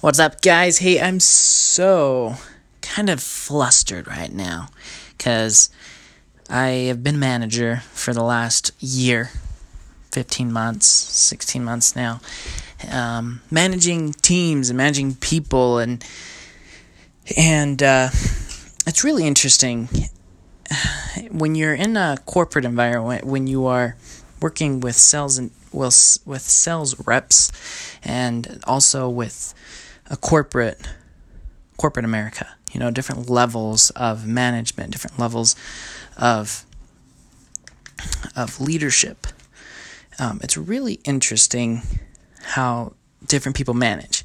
What's up, guys? Hey, I'm so kind of flustered right now because I have been manager for the last year 15 months, 16 months now. Um, managing teams and managing people and and uh, it's really interesting when you're in a corporate environment when you are working with sales and with, with sales reps and also with a corporate corporate America. You know, different levels of management, different levels of of leadership. Um, it's really interesting how different people manage,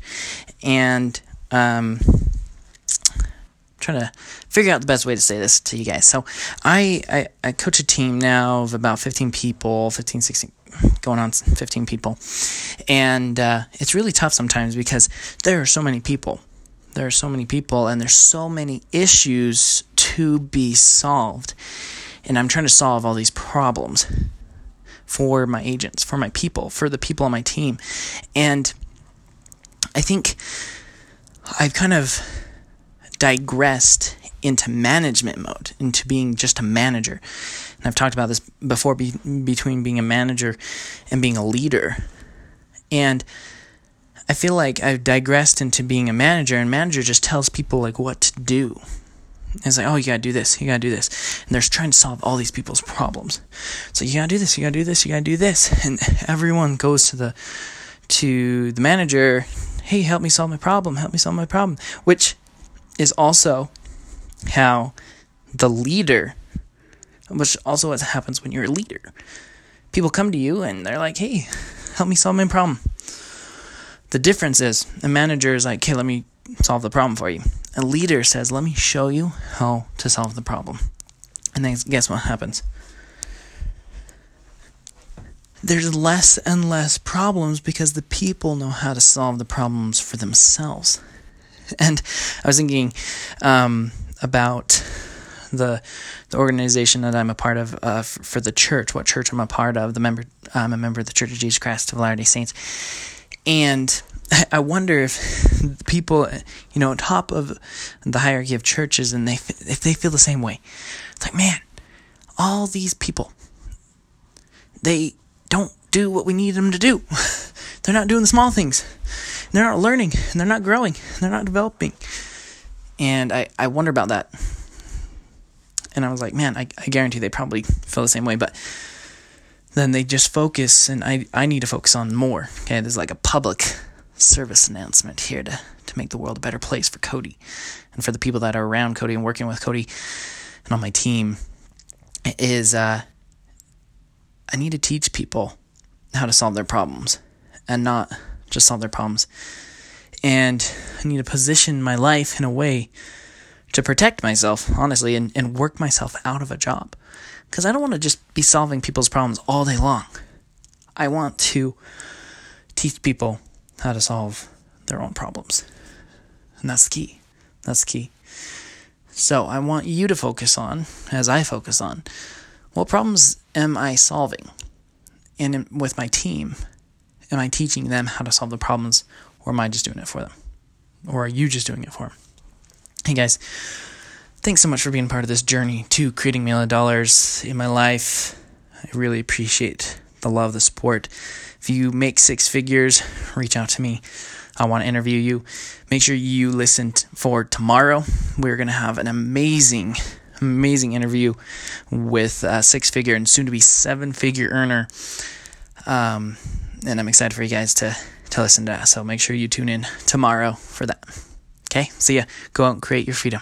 and um, trying to figure out the best way to say this to you guys. So I, I, I coach a team now of about 15 people, 15, 16, going on 15 people. And uh, it's really tough sometimes because there are so many people. There are so many people, and there's so many issues to be solved. And I'm trying to solve all these problems for my agents, for my people, for the people on my team. And I think I've kind of digressed into management mode, into being just a manager. And I've talked about this before be, between being a manager and being a leader. And I feel like I've digressed into being a manager, and manager just tells people like what to do. it's like, oh, you gotta do this, you gotta do this, and they're trying to solve all these people's problems. So you gotta do this, you gotta do this, you gotta do this, and everyone goes to the to the manager. Hey, help me solve my problem. Help me solve my problem. Which is also how the leader which also what happens when you're a leader. People come to you and they're like, hey, help me solve my problem. The difference is a manager is like, okay, let me solve the problem for you. A leader says, let me show you how to solve the problem. And then guess what happens? There's less and less problems because the people know how to solve the problems for themselves. And I was thinking um, about the the organization that I'm a part of uh, f- for the church, what church I'm a part of. The member, I'm a member of the Church of Jesus Christ of Latter Day Saints, and I wonder if people, you know, on top of the hierarchy of churches, and they if they feel the same way. It's like, man, all these people, they don't do what we need them to do. they're not doing the small things. They're not learning, and they're not growing, and they're not developing. And I, I wonder about that and I was like, man, I, I guarantee they probably feel the same way, but then they just focus, and I, I need to focus on more. Okay, there's like a public service announcement here to, to make the world a better place for Cody and for the people that are around Cody and working with Cody and on my team is uh, I need to teach people how to solve their problems and not just solve their problems. And I need to position my life in a way to protect myself, honestly, and, and work myself out of a job. Because I don't want to just be solving people's problems all day long. I want to teach people how to solve their own problems. And that's key. That's key. So I want you to focus on, as I focus on, what problems am I solving? And with my team, am I teaching them how to solve the problems, or am I just doing it for them? Or are you just doing it for them? Hey guys, thanks so much for being part of this journey to creating million dollars in my life. I really appreciate the love, the support. If you make six figures, reach out to me. I want to interview you. Make sure you listen for tomorrow. We're going to have an amazing, amazing interview with a six figure and soon to be seven figure earner. Um, and I'm excited for you guys to, to listen to. So make sure you tune in tomorrow for that. Okay, see ya. Go out and create your freedom.